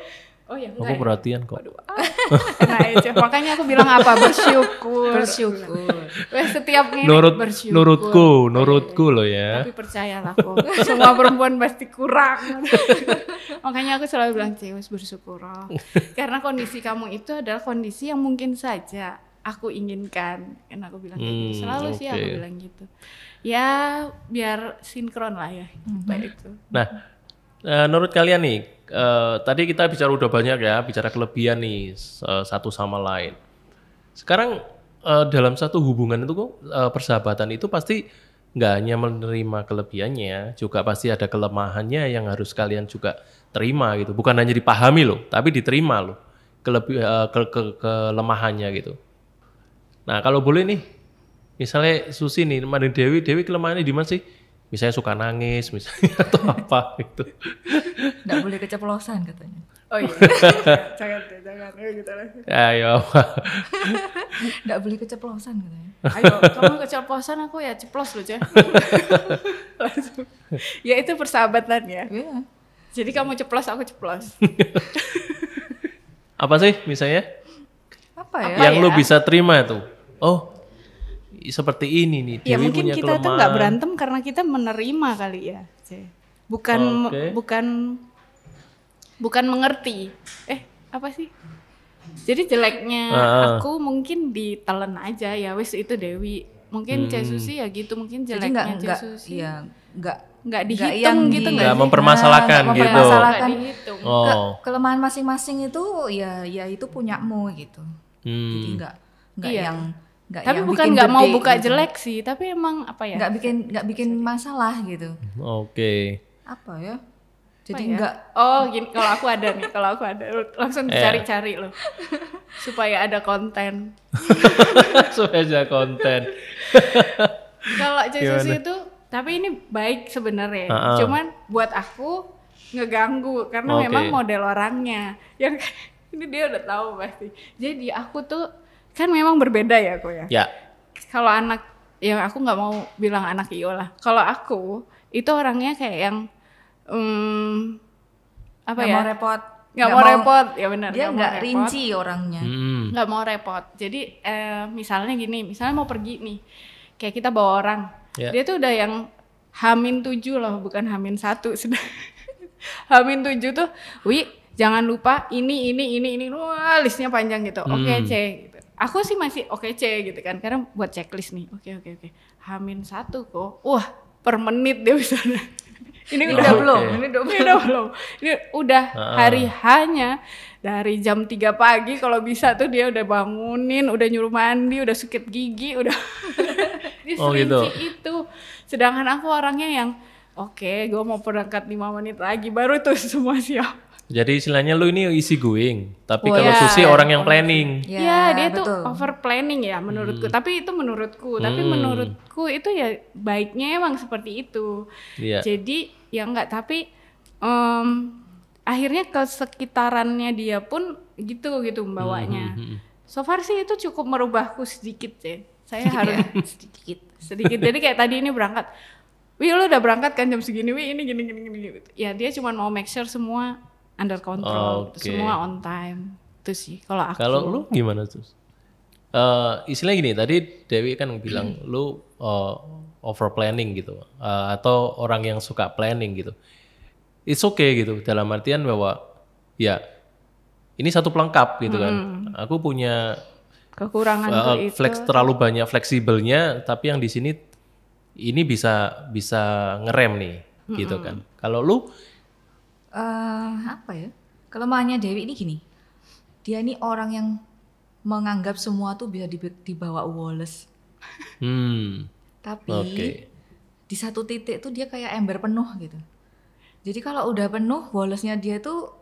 oh ya Aku enggak ya? perhatian kok. Waduh, ah, aja. Makanya aku bilang apa bersyukur. Bersyukur. Setiap ngene Nurut, bersyukur. nurutku, nurutku loh ya. Tapi percayalah kok, semua perempuan pasti kurang. Makanya aku selalu bilang cewek bersyukur. Karena kondisi kamu itu adalah kondisi yang mungkin saja aku inginkan. Kan aku bilang kayak gitu. Hmm, Selalu sih aku bilang gitu. Ya biar sinkron lah ya. Baik itu. Nah, eh, menurut kalian nih, eh, tadi kita bicara udah banyak ya, bicara kelebihan nih eh, satu sama lain. Sekarang eh, dalam satu hubungan itu kok eh, persahabatan itu pasti nggak hanya menerima kelebihannya, juga pasti ada kelemahannya yang harus kalian juga terima gitu. Bukan hanya dipahami loh, tapi diterima loh kelebi eh, ke, ke, kelemahannya gitu. Nah kalau boleh nih, misalnya Susi nih, Madi Dewi, Dewi kelemahannya di mana sih? Misalnya suka nangis, misalnya atau apa gitu. Nggak boleh keceplosan katanya. Oh iya. jangan deh, jangan. Ayo gitu lah. Ayo, Nggak boleh keceplosan katanya. Ayo, kamu keceplosan aku ya ceplos loh, Cah. Langsung. Ya itu persahabatan ya. Iya. Jadi kamu ceplos, aku ceplos. apa sih misalnya? Apa ya? Apa yang lu ya? bisa terima tuh. Oh, seperti ini nih. ya Dewi mungkin punya kita tuh kelemahan. nggak berantem karena kita menerima kali ya. Bukan Oke. bukan bukan mengerti. Eh, apa sih? Jadi jeleknya Ah. aku mungkin ditelen aja ya wis itu Dewi. Mungkin Hmm. Susi ya gitu, mungkin Jadi nggak jeleknya Susi. iya nggak nggak dihitung yang gitu nggak sih? mempermasalahkan Nggak gitu. mempermasalahkan. Oh. Ke- kelemahan masing-masing itu ya ya itu punyamu gitu. Hmm. Jadi nggak nggak Iya. yang nggak Tapi yang bukan nggak mau buka gitu. jelek sih, tapi emang apa ya? nggak bikin nggak bikin masalah gitu. Oke. Apa ya? Jadi Apa ya? nggak Oh, gini kalau aku ada nih, kalau aku ada langsung Iya. dicari-cari loh. Supaya ada konten. Supaya ada konten. Kalau Jesus itu tapi ini baik sebenarnya. Ha-ha. Cuman buat aku ngeganggu karena Oke. memang model orangnya. Yang ini dia udah tahu pasti. Jadi aku tuh kan memang berbeda ya aku ya. Ya. Kalau anak yang aku nggak mau bilang anak Iyo lah. Kalau aku itu orangnya kayak yang hmm, apa nggak ya? mau repot. nggak mau, repot ya benar Dia mau nggak rinci orangnya. Hmm. nggak mau repot jadi eh, misalnya gini misalnya mau pergi nih kayak kita bawa orang Ya. dia tuh udah yang hamin tujuh loh bukan hamin satu sudah hamin tujuh tuh wi jangan lupa ini ini ini ini wah listnya panjang gitu oke Hmm. c gitu. Aku sih masih oke c gitu kan karena buat checklist nih oke oke oke hamin satu kok wah per menit dia bisa ini Ini udah udah Oke. belum? Ini udah ini udah belum. Ini udah Ah. hari hanya dari jam 3 pagi kalau bisa tuh dia udah bangunin, udah nyuruh mandi, udah sakit gigi, udah dia Oh, gitu. itu. Sedangkan aku orangnya yang oke, gue mau berangkat 5 menit lagi baru tuh semua siap. Jadi istilahnya lu ini easy going, tapi Oh, kalau ya. Susi orang yang planning. Ya, dia tuh betul. over planning ya menurutku. Hmm. Tapi itu menurutku. Tapi menurutku itu ya baiknya emang seperti itu. Iya. Jadi ya enggak tapi em, akhirnya ke sekitarannya dia pun gitu gitu membawanya. Hmm, So far sih itu cukup merubahku sedikit ya. Saya harus sedikit. sedikit. Jadi kayak tadi ini berangkat. Wih lu udah berangkat kan jam segini, wih ini gini gini gini. gitu. Ya dia cuma mau make sure semua under control, Oke. semua on time. Itu sih kalau aku. Kalau lu gimana tuh? Eh istilahnya gini, tadi Dewi kan bilang lu eh, over planning gitu, Eh, atau orang yang suka planning gitu. It's okay gitu, dalam artian bahwa ya ini satu pelengkap gitu kan. Aku punya kekurangan tuh itu. flex terlalu banyak fleksibelnya, tapi yang di sini ini bisa bisa ngerem nih, gitu kan. Kalau lu eh apa ya? Kelemahannya Dewi ini gini. Dia ini orang yang menganggap semua tuh bisa dibawa Wallace. hmm, Tapi Oke. di satu titik tuh dia kayak ember penuh gitu. Jadi kalau udah penuh, Wallace-nya dia tuh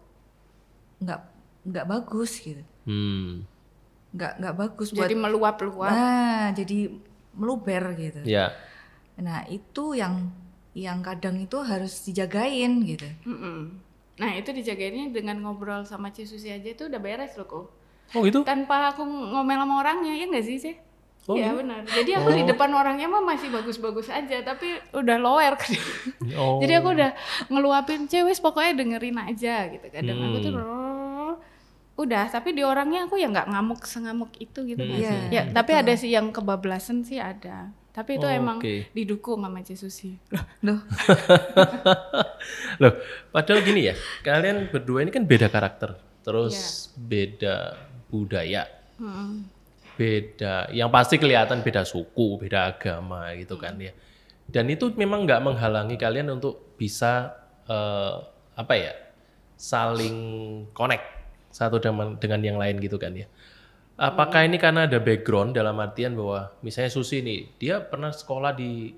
nggak nggak bagus gitu. hmm, Nggak nggak bagus buat Jadi meluap-luap. nah, jadi meluber gitu. ya, Nah, itu yang yang kadang itu harus dijagain gitu. Mm-mm. Nah itu dijagainnya dengan ngobrol sama Cisusi aja itu udah beres loh kok. oh itu? Tanpa aku ngomel sama orangnya, ya nggak sih sih? Oh, Iya benar. Jadi aku di depan orangnya mah masih bagus-bagus aja, tapi udah lower kan. Oh. Jadi aku udah ngeluapin cewek, pokoknya dengerin aja gitu. Kadang aku tuh Hmm. "Rrrr." udah, tapi di orangnya aku ya nggak ngamuk sengamuk itu gitu kan. Iya, Ya, tapi ada sih yang kebablasan sih ada. Tapi itu Oh, emang oke. didukung sama Cisusi. Loh, Loh, padahal gini ya, kalian berdua ini kan beda karakter, terus Iya. beda budaya, Mm-mm. beda, yang pasti kelihatan beda suku, beda agama gitu kan ya. Dan itu memang nggak menghalangi kalian untuk bisa eh, apa ya, saling connect satu dengan dengan yang lain gitu kan ya. Apakah ini karena ada background dalam artian bahwa misalnya Susi nih, dia pernah sekolah di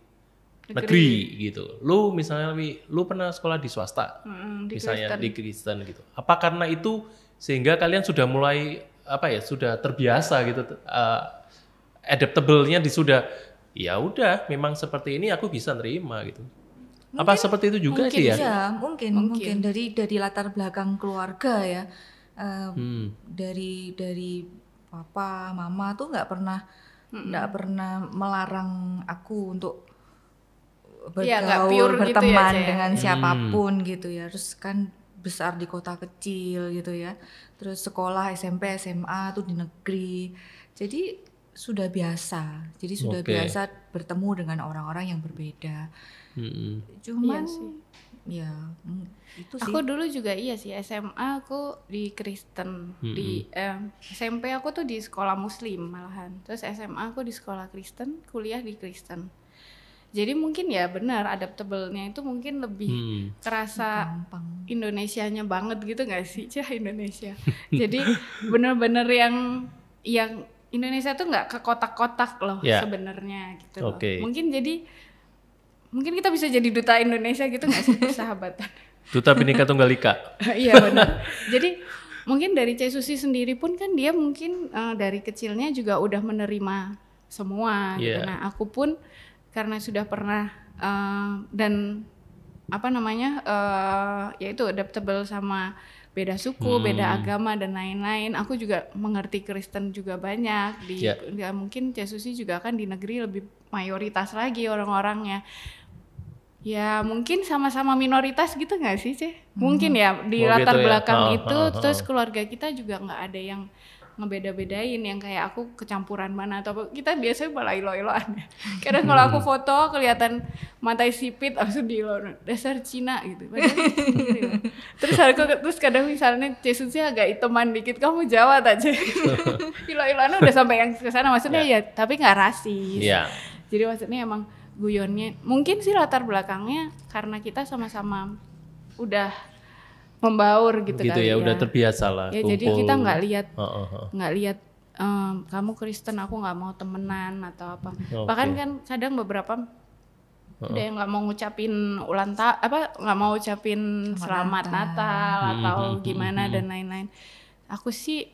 negeri gitu. Lu misalnya lu pernah sekolah di swasta, Mm, di misalnya Kristen. di Kristen gitu. Apa karena itu sehingga kalian sudah mulai apa ya, sudah terbiasa gitu uh, adaptable-nya di sudah ya udah memang seperti ini aku bisa nerima gitu. Apa seperti itu juga mungkin sih ya? Iya, mungkin, Mungkin. mungkin dari dari latar belakang keluarga ya. Eh, Hmm. dari dari papa, mama tuh nggak pernah nggak pernah melarang aku untuk Iya, bergaul, gitu ya, berteman Cek. dengan Hmm. siapa pun gitu ya. Terus kan besar di kota kecil gitu ya. Terus sekolah SMP, SMA tuh di negeri. Jadi sudah biasa. Jadi sudah Oke. biasa bertemu dengan orang-orang yang berbeda. Mm-mm. Cuman Iya sih. Ya mm, itu sih. Aku dulu juga iya sih SMA aku di Kristen di em, SMP aku tuh di sekolah Muslim malahan terus SMA aku di sekolah Kristen kuliah di Kristen jadi mungkin ya benar adaptable-nya itu mungkin lebih Hmm. kerasa gampang. Indonesianya banget gitu nggak sih cah Indonesia jadi bener-bener yang yang Indonesia tuh nggak ke kotak-kotak loh Ya. sebenarnya gitu loh. Oke. mungkin jadi mungkin kita bisa jadi duta Indonesia gitu nggak sih persahabatan Duta Bhinneka Tunggal Ika. iya benar. Jadi mungkin dari Cai Susi sendiri pun kan dia mungkin eh, dari kecilnya juga udah menerima semua gitu. Iya. Nah aku pun karena sudah pernah eh, dan apa namanya eh yaitu adaptable sama beda suku, Hmm. beda agama dan lain-lain. Aku juga mengerti Kristen juga banyak di Iya. ya mungkin Cai Susi juga kan di negeri lebih mayoritas lagi orang-orangnya. Ya mungkin sama-sama minoritas gitu nggak sih Ceh? Mungkin ya di Oh, latar gitu ya. belakang Oh, itu oh, oh. terus keluarga kita juga nggak ada yang ngebeda-bedain yang kayak aku kecampuran mana atau apa. kita biasanya malah ilo-iloan ya. Kadang kalau aku foto kelihatan matai sipit langsung di dasar Cina gitu. Padahal terus aku terus kadang misalnya Jesusnya agak hitaman dikit kamu Jawa tak Ceh? ilo-iloan udah sampai yang ke sana maksudnya ya tapi nggak rasis. Iya. Jadi maksudnya emang guyonnya mungkin sih latar belakangnya karena kita sama-sama udah membaur gitu, Gitu kali ya, udah terbiasa lah. Ya jadi kita nggak lihat Oh, oh, oh. nggak lihat em, kamu Kristen aku nggak mau temenan atau apa. Oke. Bahkan kan kadang beberapa ada yang nggak mau ngucapin ulang ta apa nggak mau ucapin selamat, Natal, Hmm, atau gimana dan lain-lain. Aku sih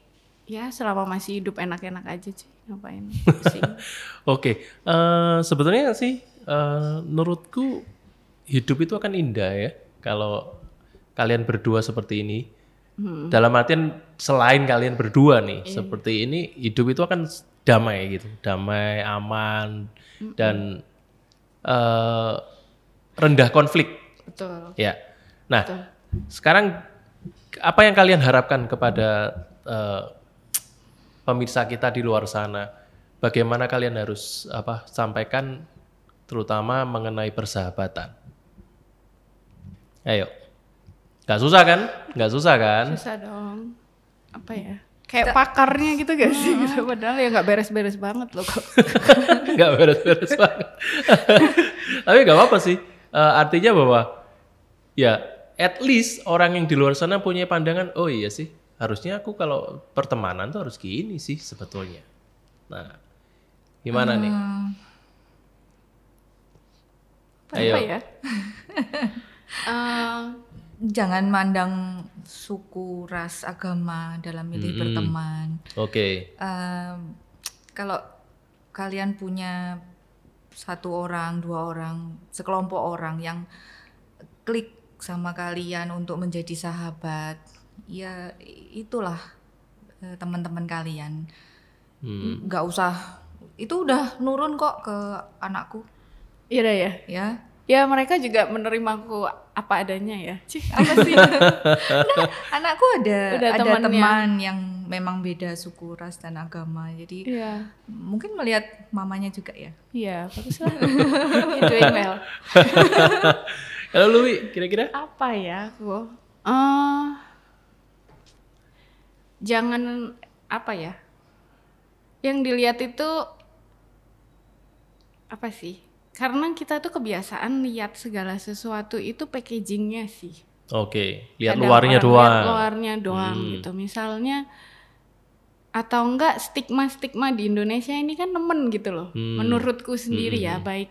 ya selama masih hidup enak-enak aja sih ngapain. Oke, eh, sebetulnya sih eh, menurutku hidup itu akan indah ya kalau kalian berdua seperti ini. Dalam artian selain kalian berdua nih seperti ini, hidup itu akan damai gitu, damai, aman dan eh, rendah konflik. Betul. Ya. Nah, Betul. sekarang apa yang kalian harapkan kepada eh, pemirsa kita di luar sana? Bagaimana kalian harus apa sampaikan terutama mengenai persahabatan? Ayo. Gak susah kan? Gak susah kan? Susah dong. Apa ya? Kayak pakarnya gitu gak sih? Gitu. Padahal ya nggak beres-beres banget loh kok. Gak beres-beres banget. Tapi gak apa-apa sih. Eh, artinya bahwa ya at least orang yang di luar sana punya pandangan, oh iya sih, harusnya aku kalau pertemanan tuh harus gini sih sebetulnya. Nah, gimana nih? Apa Ayo. ya? Eh, Jangan mandang suku, ras, agama dalam milih berteman. Oke. Em, kalau kalian punya satu orang, dua orang, sekelompok orang yang klik sama kalian untuk menjadi sahabat, ya itulah eh, teman-teman kalian. Hmm. Nggak usah, itu udah nurun kok ke anakku, Iya dah ya. ya. Ya mereka juga menerimaku apa adanya ya. Cih, apa sih? Anakku ada Udah ada temannya. teman yang memang beda suku, ras dan agama, jadi Iya. mungkin melihat mamanya juga ya. Iya, bagus lah. Doing well. Kalau lu kira-kira? Apa ya aku? Eh, jangan apa ya? Yang dilihat itu apa sih? Karena kita tuh kebiasaan lihat segala sesuatu itu packagingnya sih. Oke, lihat Kadang luarnya doang. lihat luarnya doang gitu. Misalnya atau enggak stigma-stigma di Indonesia ini kan nemen gitu loh. Hmm. Menurutku sendiri ya, baik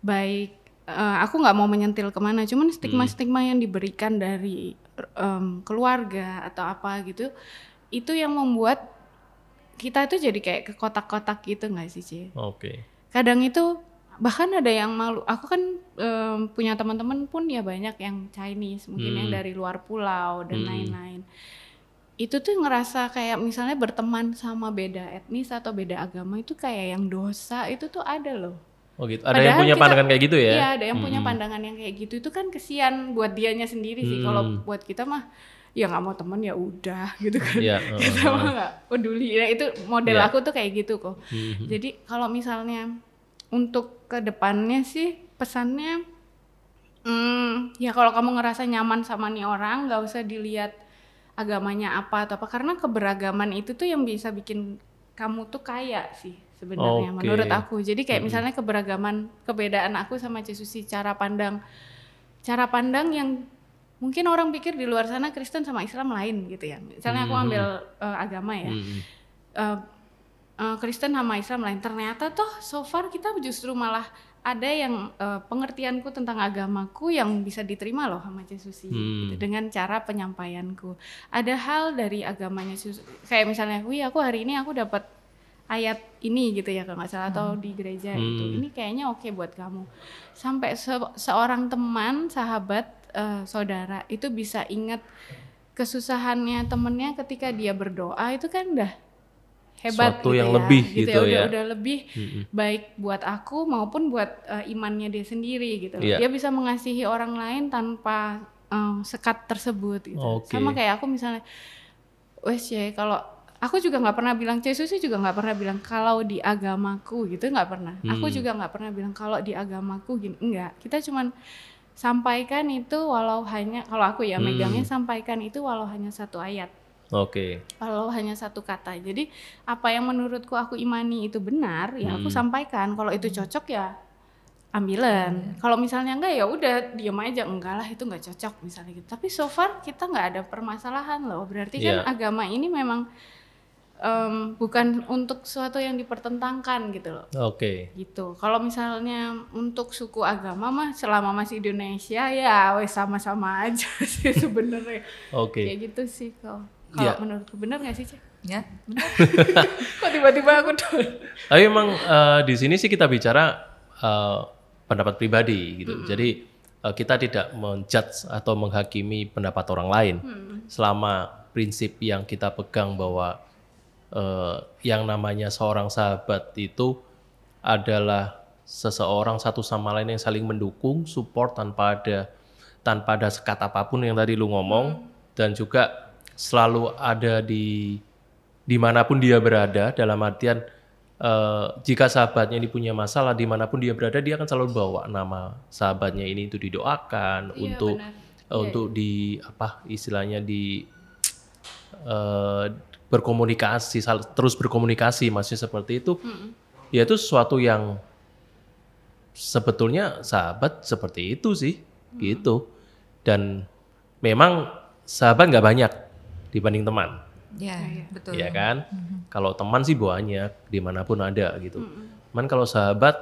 baik eh, aku nggak mau menyentil ke mana, cuman stigma-stigma yang diberikan dari em, keluarga atau apa gitu, itu yang membuat kita itu jadi kayak ke kotak-kotak gitu nggak sih, Ci? Oke. kadang itu bahkan ada yang malu aku kan em, punya teman-teman pun ya banyak yang Chinese mungkin yang Hmm. dari luar pulau dan Hmm. lain-lain itu tuh ngerasa kayak misalnya berteman sama beda etnis atau beda agama itu kayak yang dosa itu tuh ada loh Oh gitu. Ada yang Padahal punya kita- pandangan kayak gitu ya? Iya ada yang punya Mm-mm. pandangan yang kayak gitu itu kan kesian buat dianya sendiri sih kalau Hmm. buat kita mah ya nggak mau temen ya udah gitu kan Iya, kita heeh. mah nggak peduli ya itu model Iya. aku tuh kayak gitu kok Mhm. jadi kalau misalnya untuk ke depannya sih pesannya, hmm, ya kalau kamu ngerasa nyaman sama nih orang, nggak usah dilihat agamanya apa atau apa, karena keberagaman itu tuh yang bisa bikin kamu tuh kaya sih sebenarnya Oke. menurut aku. Jadi kayak Mm-mm. misalnya keberagaman, keberadaan aku sama Cesusi cara pandang, cara pandang yang mungkin orang pikir di luar sana Kristen sama Islam lain gitu ya. Misalnya aku ambil eh, agama ya eh, eh, Kristen sama Islam lain. Ternyata toh so far kita justru malah ada yang eh, pengertianku tentang agamaku yang bisa diterima loh sama Yesusi Hmm. gitu, dengan cara penyampaianku. Ada hal dari agamanya Yesus kayak misalnya, wih aku hari ini aku dapat ayat ini gitu ya kalau nggak salah atau di gereja gitu. Hmm. Ini kayaknya oke buat kamu. Sampai se- seorang teman, sahabat, eh, saudara itu bisa ingat kesusahannya temennya ketika dia berdoa itu kan udah hebat Suatu gitu yang ya, lebih gitu, gitu ya, udah, ya. udah lebih Mhm. baik buat aku maupun buat eh, imannya dia sendiri gitu. Iya. Dia bisa mengasihi orang lain tanpa eh, sekat tersebut gitu. Oke. Sama kayak aku misalnya, wes ya kalau aku juga nggak pernah bilang Yesus sih juga nggak pernah bilang kalau di agamaku gitu nggak pernah. Aku Hmm. juga nggak pernah bilang kalau di agamaku gini enggak. Kita cuman sampaikan itu walau hanya kalau aku ya Hmm. megangnya sampaikan itu walau hanya satu ayat Oke. kalau hanya satu kata. Jadi apa yang menurutku aku imani itu benar, ya aku Hmm. sampaikan. Kalau itu cocok ya ambilan. Kalau misalnya enggak ya udah diam aja enggak lah itu enggak cocok misalnya gitu. Tapi so far kita nggak ada permasalahan loh. Berarti kan Iya. agama ini memang em, bukan untuk sesuatu yang dipertentangkan gitu loh Oke. gitu. Kalau misalnya untuk suku agama mah selama masih Indonesia ya wes sama-sama aja sih sebenarnya. Oke. Kayak gitu sih kalau kalau Ya. menurutku benar nggak sih, Cek? Ya, benar. Kok tiba-tiba aku tuh. Tapi memang eh, di sini sih kita bicara eh, pendapat pribadi gitu. Jadi eh, kita tidak menjudge atau menghakimi pendapat orang lain. Selama prinsip yang kita pegang bahwa eh, yang namanya seorang sahabat itu adalah seseorang satu sama lain yang saling mendukung, support tanpa ada tanpa ada sekat apa pun yang tadi lu ngomong dan juga selalu ada di di mana pun dia berada dalam artian eh, jika sahabatnya ini punya masalah di mana pun dia berada dia akan selalu bawa nama sahabatnya ini itu didoakan Iya, untuk benar. eh, untuk di apa istilahnya di eh, berkomunikasi terus berkomunikasi maksudnya seperti itu. Ya itu sesuatu yang sebetulnya sahabat seperti itu sih gitu. Dan memang sahabat nggak banyak dibanding teman Ya, betul. ya kan kalau teman sih banyak di mana pun ada gitu cuman kalau sahabat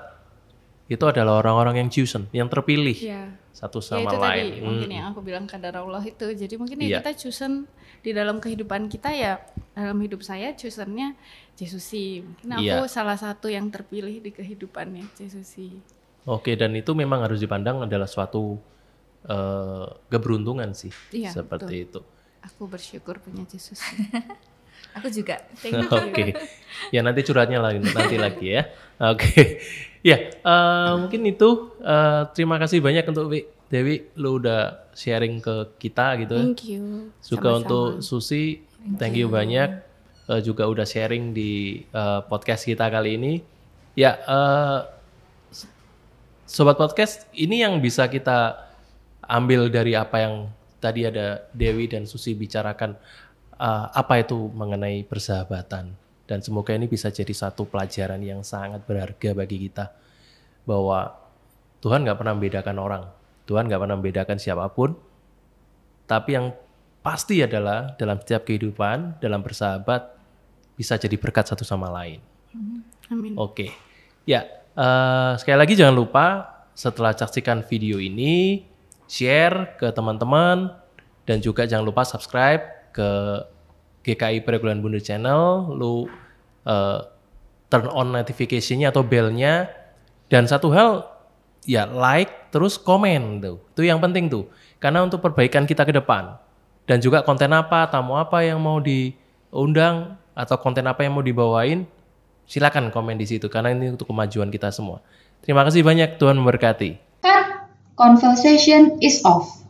itu adalah orang-orang yang chosen yang terpilih Ya. satu Ya sama itu lain tadi mungkin Hmm. yang aku bilang kadar Allah itu. Jadi mungkin Iya. ya kita chosen di dalam kehidupan kita ya dalam hidup saya chosennya Jesusi. Mungkin aku Iya. salah satu yang terpilih di kehidupannya Jesusi. Oke, dan itu memang harus dipandang adalah suatu eh, keberuntungan sih, Iya, seperti itu. Aku bersyukur punya Jesusi. Aku juga. Thank you. Oke, ya nanti curhatnya lagi nanti lagi ya. Oke, ya eh, mungkin itu. Eh, terima kasih banyak untuk Wi- Dewi, lu udah sharing ke kita gitu. ya. Thank you. Juga Sama-sama. untuk Susi, thank you banyak. Eh, juga udah sharing di eh, podcast kita kali ini. Ya, eh, sobat podcast, ini yang bisa kita ambil dari apa yang tadi ada Dewi dan Susi bicarakan. eh, apa itu mengenai persahabatan? Dan semoga ini bisa jadi satu pelajaran yang sangat berharga bagi kita bahwa Tuhan nggak pernah membedakan orang. Tuhan nggak pernah membedakan siapa pun. Tapi yang pasti adalah dalam setiap kehidupan, dalam bersahabat, bisa jadi berkat satu sama lain. Amin. Oke. Ya, eh, sekali lagi jangan lupa setelah saksikan video ini, share ke teman-teman dan juga jangan lupa subscribe ke GKI Peregulan Bunda Channel, lu uh, turn on notification-nya atau bell-nya dan satu hal ya like terus komen tuh. Itu yang penting tuh. Karena untuk perbaikan kita ke depan dan juga konten apa, tamu apa yang mau diundang atau konten apa yang mau dibawain, silakan komen di situ karena ini untuk kemajuan kita semua. Terima kasih banyak Tuhan memberkati. Conversation is off.